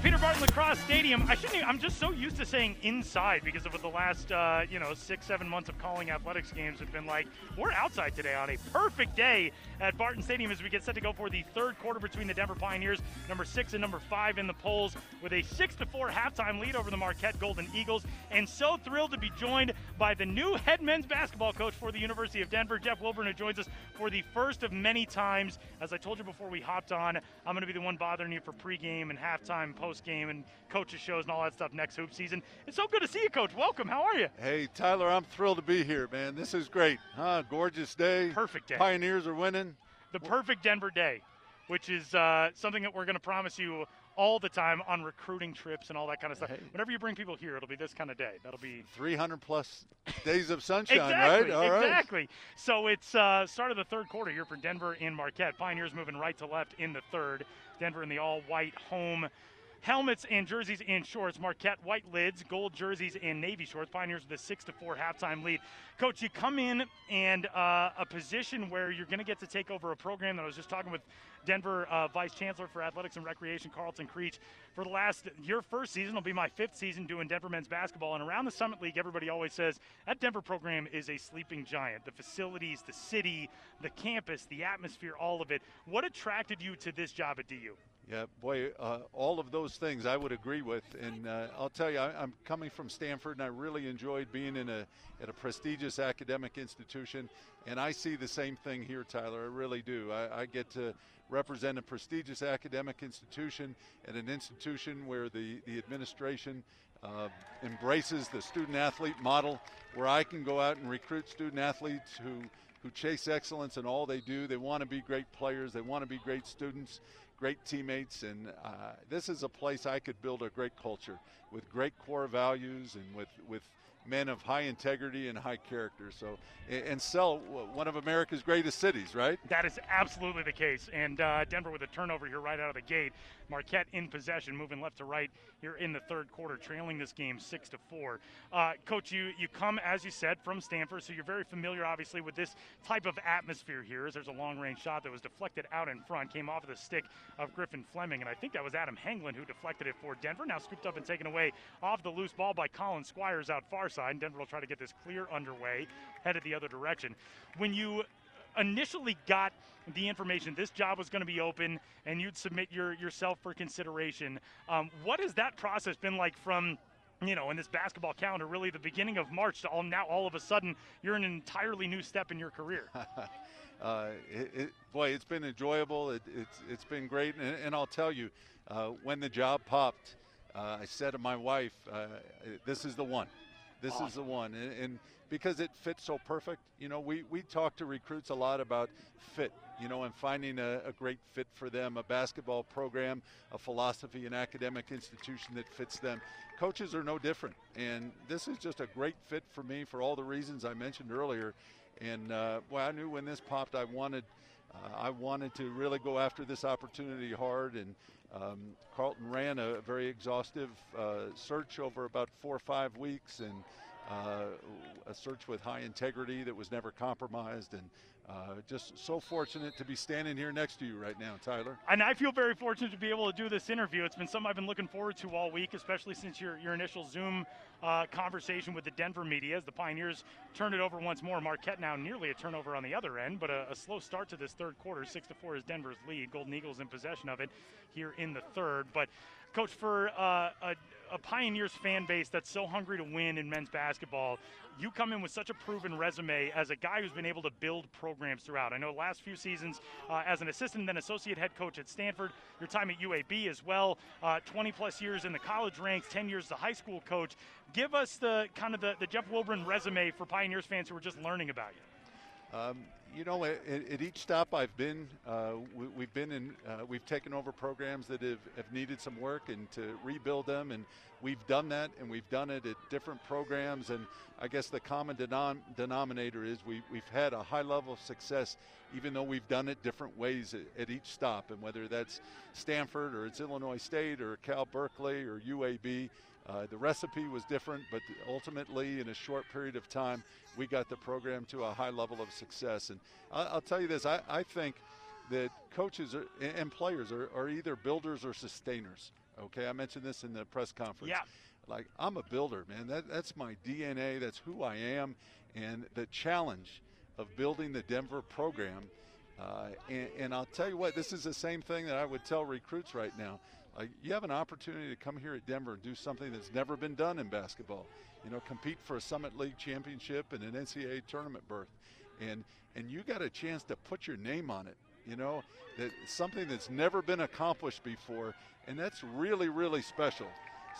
Peter Barton Lacrosse Stadium. I shouldn't. Even, I'm just so used to saying inside because of the last, uh, you know, six, seven months of calling athletics games have been like. We're outside today on a perfect day at Barton Stadium as we get set to go for the third quarter between the Denver Pioneers, number six and number five in the polls, with a six to four halftime lead over the Marquette Golden Eagles. And so thrilled to be joined by the new head men's basketball coach for the University of Denver, Jeff Wulbrun, who joins us for the first of many times. As I told you before we hopped on, I'm going to be the one bothering you for pregame and halftime, postgame, and coaches shows and all that stuff next hoop season. It's so good to see you, Coach. Welcome. How are you? Hey, Tyler, I'm thrilled to be here, man. This is great. Huh? Gorgeous day. Perfect day. Pioneers are winning. The perfect Denver day, which is uh, something that we're going to promise you all the time on recruiting trips and all that kind of stuff. Hey. Whenever you bring people here, it'll be this kind of day. That'll be 300 plus days of sunshine, exactly, right? All right. exactly. So it's uh, start of the third quarter here for Denver and Marquette. Pioneers moving right to left in the third. Denver in the all-white home helmets and jerseys and shorts. Marquette white lids, gold jerseys and navy shorts. Pioneers with a six to four halftime lead. Coach, you come in and uh, a position where you're going to get to take over a program that I was just talking with Denver uh, Vice Chancellor for Athletics and Recreation, Karlton Creech. For the last your first season will be my fifth season doing Denver men's basketball, and around the Summit League, everybody always says that Denver program is a sleeping giant. The facilities, the city, the campus, the atmosphere, all of it. What attracted you to this job at DU? Yeah, boy, uh, all of those things I would agree with, and uh, I'll tell you, I, am coming from Stanford, and I really enjoyed being in a at a prestigious academic institution, and I see the same thing here, Tyler. I really do. I, I get to represent a prestigious academic institution and an institution where the the administration uh, embraces the student athlete model, where I can go out and recruit student athletes who who chase excellence in all they do. They want to be great players. They want to be great students great teammates, and uh, this is a place I could build a great culture with great core values and with with men of high integrity and high character. So, and sell one of America's greatest cities, right? That is absolutely the case. And uh, Denver with a turnover here right out of the gate. Marquette in possession, moving left to right here in the third quarter, trailing this game six to four. Uh, Coach, you you come as you said from Stanford, so you're very familiar, obviously, with this type of atmosphere here. As there's a long range shot that was deflected out in front, came off of the stick of Griffin Fleming, and I think that was Adam Henglin who deflected it for Denver. Now scooped up and taken away off the loose ball by Colin Squires out far side. Denver will try to get this clear underway, headed the other direction. When you initially got the information this job was going to be open and you'd submit your yourself for consideration um, what has that process been like from you know in this basketball calendar really the beginning of march to all now all of a sudden you're in an entirely new step in your career uh, it, it, boy it's been enjoyable it, it's, it's been great and, and i'll tell you uh, when the job popped uh, i said to my wife uh, this is the one this awesome. is the one and, and because it fits so perfect. You know, we, we talk to recruits a lot about fit, you know, and finding a, a, great fit for them, a basketball program, a philosophy, an academic institution that fits them. Coaches are no different. And this is just a great fit for me for all the reasons I mentioned earlier. And uh, well, I knew when this popped, I wanted. Uh, I wanted to really go after this opportunity hard, and um, Karlton ran a very exhaustive uh, search over about four or five weeks, and uh, a search with high integrity that was never compromised, and uh, just so fortunate to be standing here next to you right now, Tyler. And I feel very fortunate to be able to do this interview. It's been something I've been looking forward to all week, especially since your, your initial Zoom uh, conversation with the Denver media as the Pioneers turn it over once more. Marquette now nearly a turnover on the other end, but a, a slow start to this third quarter. Six to four is Denver's lead. Golden Eagles in possession of it here in the third. But coach, for uh, a a Pioneers fan base that's so hungry to win in men's basketball, you come in with such a proven resume as a guy who's been able to build programs throughout. I know last few seasons uh, as an assistant, then associate head coach at Stanford, your time at UAB as well, uh, 20 plus years in the college ranks, 10 years as a high school coach. Give us the kind of the, the Jeff Wulbrun resume for Pioneers fans who are just learning about you. Um, you know, at, at, each stop I've been, uh, we, have been in, uh, we've taken over programs that have, have needed some work and to rebuild them, and we've done that, and we've done it at different programs. And I guess the common denom- denominator is we, we've had a high level of success, even though we've done it different ways at, at each stop. And whether that's Stanford or it's Illinois State or Cal Berkeley or UAB, uh, the recipe was different, but ultimately, in a short period of time, we got the program to a high level of success. And I'll tell you this I, I think that coaches are, and players are, are, either builders or sustainers. Okay, I mentioned this in the press conference. Yeah. Like I'm a builder, man. That that's my DNA. That's who I am, and the challenge of building the Denver program. Uh, and, and I'll tell you what, this is the same thing that I would tell recruits right now. Like you have an opportunity to come here at Denver and do something that's never been done in basketball. You know, compete for a Summit League championship and an NCAA tournament berth, and and you got a chance to put your name on it. You know, that something that's never been accomplished before, and that's really really special.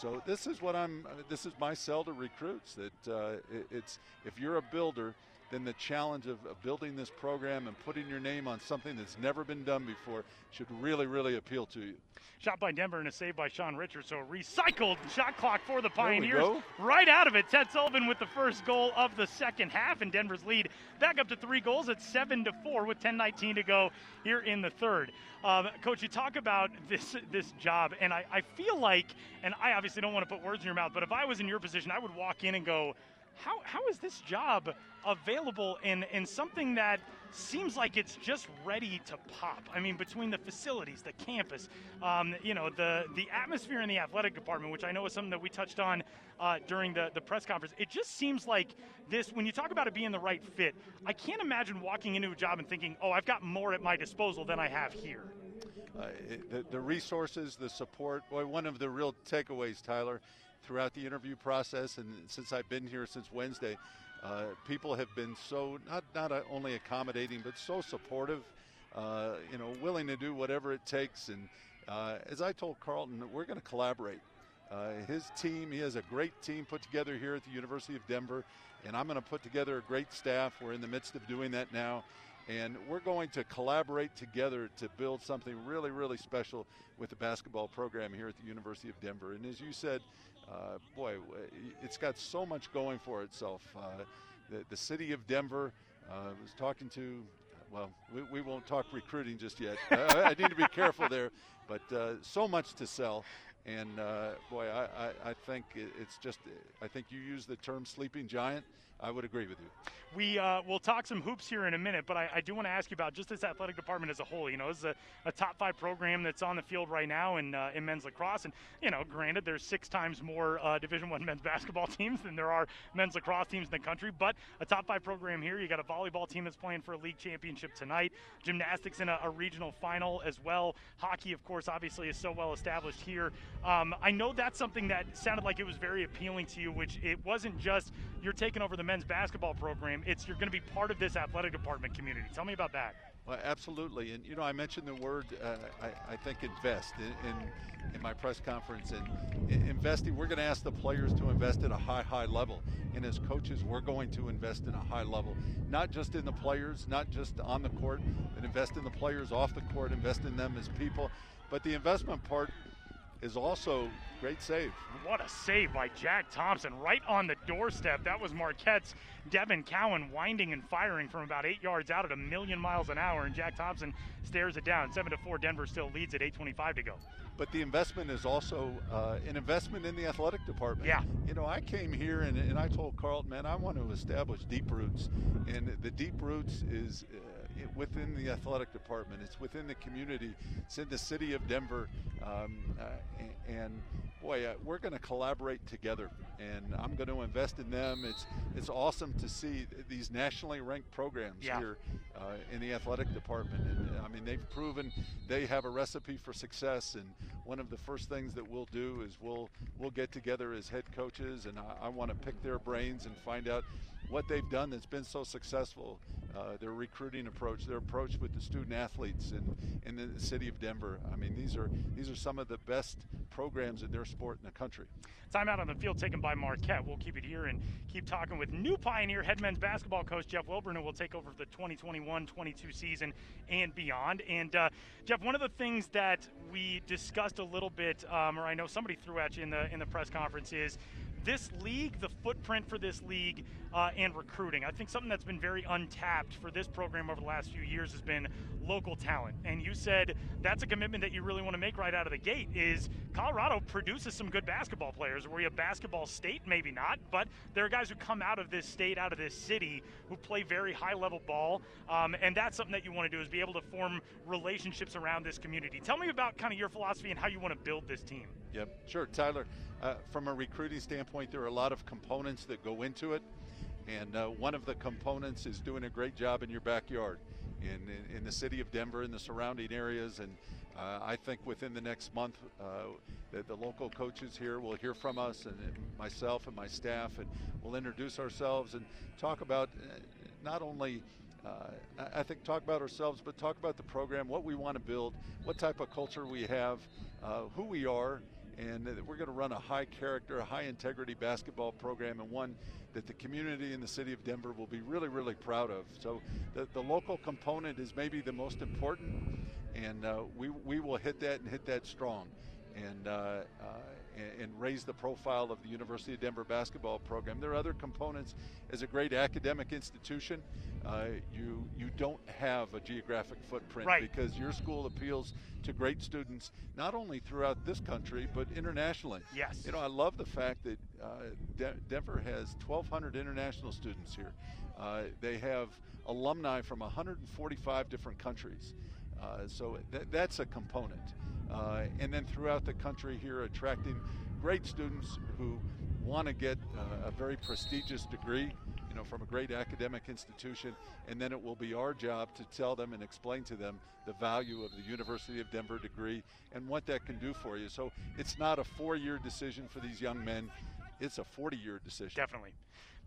So this is what I'm. This is my sell to recruits. That uh, it, it's if you're a builder, then the challenge of, of, building this program and putting your name on something that's never been done before should really, really appeal to you. Shot by Denver and a save by Sean Richards. So recycled shot clock for the Pioneers. Right out of it. Ted Sullivan with the first goal of the second half, and Denver's lead back up to three goals at seven to four with 10:19 to go here in the third. Um, Coach, you talk about this this job, and I, I feel like, and I obviously don't want to put words in your mouth, but if I was in your position, I would walk in and go how, how is this job available in, in something that seems like it's just ready to pop? I mean, between the facilities, the campus, um, you know, the, the atmosphere in the athletic department, which I know is something that we touched on uh, during the, the press conference, it just seems like this, when you talk about it being the right fit, I can't imagine walking into a job and thinking, oh, I've got more at my disposal than I have here. Uh, the, the, resources, the support. Boy, one of the real takeaways, Tyler, throughout the interview process, and since I've been here since Wednesday, uh, people have been so not not only accommodating but so supportive. Uh, you know, willing to do whatever it takes. And uh, as I told Karlton, we're going to collaborate. Uh, his team, he has a great team put together here at the University of Denver, and I'm going to put together a great staff. We're in the midst of doing that now. And we're going to collaborate together to build something really, really special with the basketball program here at the University of Denver. And as you said, uh, boy, it's got so much going for itself. Uh, the, the, city of Denver uh, was talking to, well, we, we, won't talk recruiting just yet. I, I, need to be careful there, but uh, so much to sell. And uh, boy, I, I, I, think it's just, I think you use the term sleeping giant. I would agree with you. We uh, will talk some hoops here in a minute, but I, I do want to ask you about just this athletic department as a whole. You know, this is a, a top five program that's on the field right now in uh, in men's lacrosse, and you know, granted, there's six times more uh, Division One men's basketball teams than there are men's lacrosse teams in the country. But a top five program here. You got a volleyball team that's playing for a league championship tonight. Gymnastics in a, a regional final as well. Hockey, of course, obviously is so well established here. Um, I know that's something that sounded like it was very appealing to you, which it wasn't just you're taking over the men's basketball program. It's you're going to be part of this athletic department community. Tell me about that. Well, absolutely, and you know, I mentioned the word. Uh, I, I, think invest in, in, in my press conference, and investing. We're going to ask the players to invest at a high, high level, and as coaches, we're going to invest in a high level, not just in the players, not just on the court, but invest in the players off the court, invest in them as people. But the investment part is also great save. What a save by Jack Thompson right on the doorstep. That was Marquette's Devin Cowan winding and firing from about eight yards out at a million miles an hour, and Jack Thompson stares it down. Seven to four, Denver still leads at 8:25 to go. But the investment is also uh, an investment in the athletic department. Yeah. You know, I came here and, and I told Karlton, man, I want to establish deep roots, and the deep roots is. Uh, within the athletic department. It's within the community. It's in the city of Denver, um, uh, and boy, uh, we're going to collaborate together, and I'm going to invest in them. It's it's awesome to see these nationally ranked programs yeah. here uh, in the athletic department, and I mean they've proven they have a recipe for success. And one of the first things that we'll do is we'll we'll get together as head coaches, and I, I want to pick their brains and find out what they've done that's been so successful, uh, their recruiting approach, their approach with the student athletes in, in the city of Denver. I mean, these are these are some of the best programs in their sport in the country. Time out on the field taken by Marquette. We'll keep it here and keep talking with new Pioneer head men's basketball coach Jeff Wulbrun, who will take over the 2021-22 season and beyond. And uh, Jeff, one of the things that we discussed a little bit, um, or I know somebody threw at you in the in the press conference, is this league, the footprint for this league, uh, and recruiting. I think something that's been very untapped for this program over the last few years has been local talent. And you said that's a commitment that you really want to make right out of the gate is Colorado produces some good basketball players. Are we a basketball state? Maybe not, but there are guys who come out of this state, out of this city, who play very high level ball. Um, and that's something that you want to do is be able to form relationships around this community. Tell me about kind of your philosophy and how you want to build this team. Yep, sure. Tyler, uh, from a recruiting standpoint, there are a lot of components that go into it. And uh, one of the components is doing a great job in your backyard in, in, in the city of Denver and the surrounding areas. And uh, I think within the next month, uh, the, the, local coaches here will hear from us and, and, myself and my staff, and we'll introduce ourselves and talk about uh, not only. Uh, I think talk about ourselves, but talk about the program, what we want to build, what type of culture we have, uh, who we are, and we're going to run a high character, high integrity basketball program and one that the community in the city of Denver will be really, really proud of. So the, the local component is maybe the most important, and uh, we, we will hit that and hit that strong. And, uh, uh, and, and raise the profile of the University of Denver basketball program. There are other components. As a great academic institution, uh, you you don't have a geographic footprint right. because your school appeals to great students not only throughout this country but internationally. Yes. You know, I love the fact that uh, De- Denver has 1,200 international students here. Uh, they have alumni from 145 different countries. Uh, so th- that's a component. Uh, and then throughout the country here, attracting great students who want to get uh, a very prestigious degree you know, from a great academic institution, and then it will be our job to tell them and explain to them the value of the University of Denver degree and what that can do for you. So it's not a four-year decision for these young men; it's a 40-year decision. Definitely.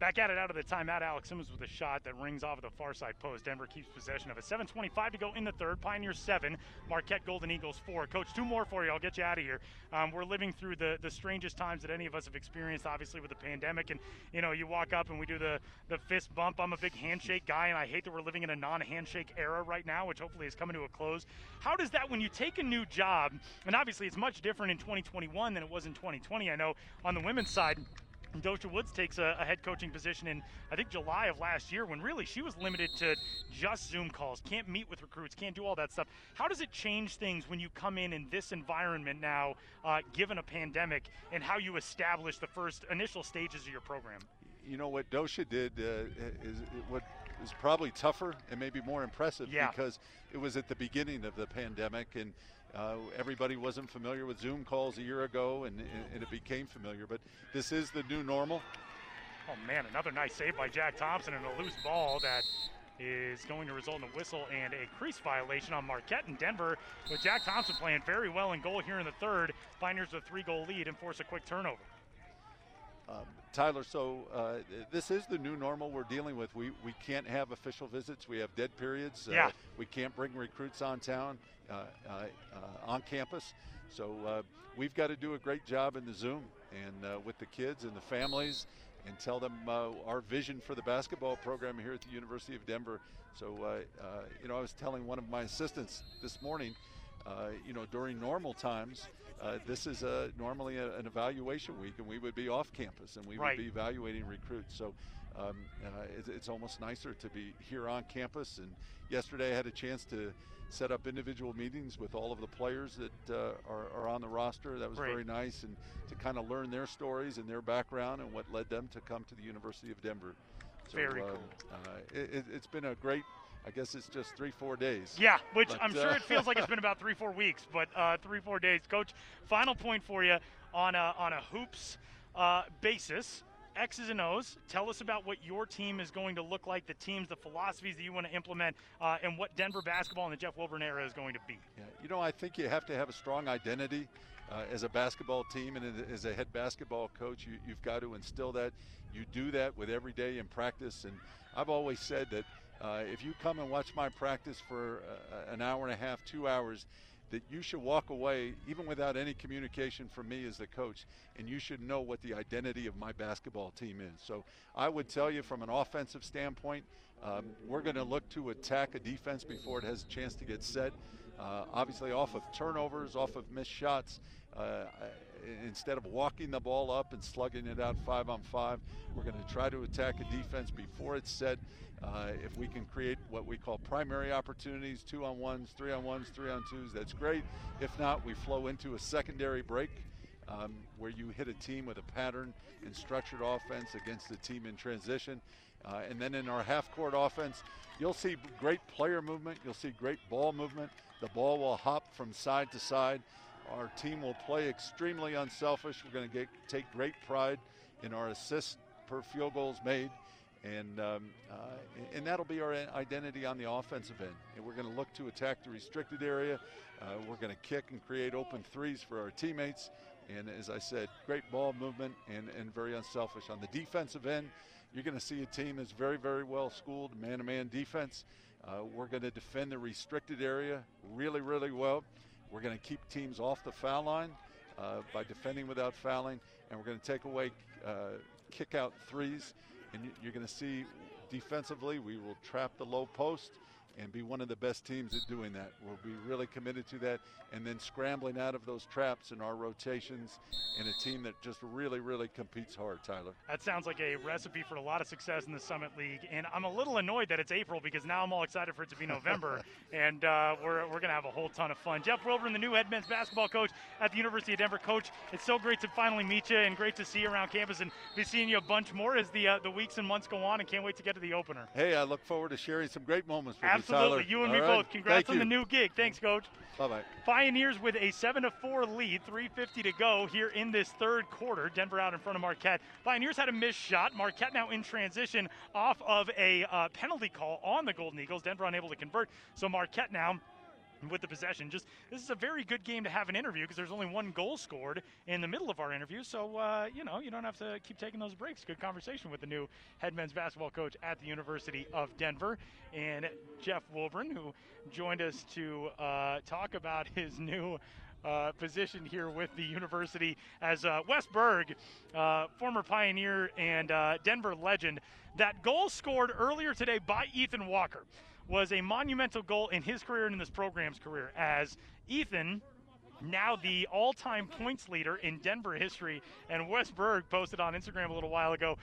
Back at it out of the timeout. Alex Simmons with a shot that rings off of the far side post. Denver keeps possession of it. 7.25 to go in the third. Pioneers 7, Marquette Golden Eagles 4. Coach, two more for you. I'll get you out of here. Um, we're living through the, the strangest times that any of us have experienced, obviously, with the pandemic. And, you know, you walk up and we do the, the fist bump. I'm a big handshake guy, and I hate that we're living in a non handshake era right now, which hopefully is coming to a close. How does that, when you take a new job, and obviously it's much different in 2021 than it was in 2020, I know on the women's side, Doshia Woods takes a, a, head coaching position in, I think, July of last year when really she was limited to just Zoom calls, can't meet with recruits, can't do all that stuff. How does it change things when you come in in this environment now, uh, given a pandemic, and how you establish the first initial stages of your program? You know, what Doshia did uh, is what is probably tougher and maybe more impressive yeah. because it was at the beginning of the pandemic and uh, everybody wasn't familiar with Zoom calls a year ago, and, and, it became familiar. But this is the new normal. Oh man, another nice save by Jack Thompson and a loose ball that is going to result in a whistle and a crease violation on Marquette and Denver. With Jack Thompson playing very well in goal here in the third, Pioneers a three-goal lead and force a quick turnover. Um, Tyler, so uh, this is the new normal we're dealing with. We we can't have official visits. We have dead periods. Uh, yeah. We can't bring recruits on town, uh, uh, uh on campus. So uh, we've got to do a great job in the Zoom and with the kids and the families, and tell them our vision for the basketball program here at the University of Denver. So you know, I was telling one of my assistants this morning. you know, during normal times, uh, this is a, normally a, an evaluation week, and we would be off campus and we right. would be evaluating recruits. So um, uh, it's, it's, almost nicer to be here on campus. And yesterday I had a chance to set up individual meetings with all of the players that uh, are, are, on the roster. That was Great. very nice, and to kind of learn their stories and their background and what led them to come to the University of Denver. So, very uh, cool. Uh, it, has been a great I guess it's just three, four days. Yeah, which but, I'm uh, sure it feels like it's been about three, four weeks, but uh, three, four days. Coach, final point for you on a, on a hoops uh, basis. X's and O's. Tell us about what your team is going to look like, the teams, the philosophies that you want to implement, uh, and what Denver basketball in the Jeff Wulbrun era is going to be. Yeah, you know, I think you have to have a strong identity uh, as a basketball team and as a head basketball coach. You, you've got to instill that. You do that with every day in practice. And I've always said that uh, if you come and watch my practice for uh, an hour and a half, two hours, that you should walk away even without any communication from me as the coach, and you should know what the identity of my basketball team is. So I would tell you from an offensive standpoint, um, we're going to look to attack a defense before it has a chance to get set. Uh, obviously, off of turnovers, off of missed shots. Uh, instead of walking the ball up and slugging it out five on five, we're going to try to attack a defense before it's set. Uh, if we can create what we call primary opportunities, two on ones, three on ones, three on twos, that's great. If not, we flow into a secondary break um, where you hit a team with a pattern and structured offense against the team in transition. Uh, and then in our half court offense, you'll see great player movement, you'll see great ball movement. The ball will hop from side to side. Our team will play extremely unselfish. We're going to take great pride in our assists per field goals made. And, um, uh, and that'll be our identity on the offensive end. And we're going to look to attack the restricted area. Uh, we're going to kick and create open threes for our teammates. And as I said, great ball movement and, and very unselfish. On the defensive end, you're going to see a team that's very, very well schooled, man to man defense. Uh, we're going to defend the restricted area really, really well. We're going to keep teams off the foul line uh, by defending without fouling, and we're going to take away uh, kick out threes. And you're going to see defensively, we will trap the low post and be one of the best teams at doing that. We'll be really committed to that and then scrambling out of those traps in our rotations in a team that just really, really competes hard, Tyler. That sounds like a recipe for a lot of success in the Summit League. And I'm a little annoyed that it's April because now I'm all excited for it to be November. and uh, we're, we're going to have a whole ton of fun. Jeff Wulbrun, the new head men's basketball coach at the University of Denver. Coach, it's so great to finally meet you and great to see you around campus and be seeing you a bunch more as the, uh, the weeks and months go on and can't wait to get to the opener. Hey, I look forward to sharing some great moments with Absolutely. you, Absolutely, you and All me right. both. Congrats Thank on you. the new gig. Thanks, Coach. Bye bye. Pioneers with a 7 to 4 lead, 350 to go here in this third quarter. Denver out in front of Marquette. Pioneers had a missed shot. Marquette now in transition off of a uh, penalty call on the Golden Eagles. Denver unable to convert. So Marquette now with the possession. Just this is a very good game to have an interview because there's only one goal scored in the middle of our interview. So uh, you know you don't have to keep taking those breaks. Good conversation with the new head men's basketball coach at the University of Denver and Jeff Wulbrun, who joined us to uh, talk about his new. Uh, position here with the university as uh, Berg, uh, former Pioneer and uh, Denver legend, that goal scored earlier today by Ethan Walker was a monumental goal in his career and in this program's career as Ethan now the all-time points leader in Denver history and Wes Berg posted on Instagram a little while ago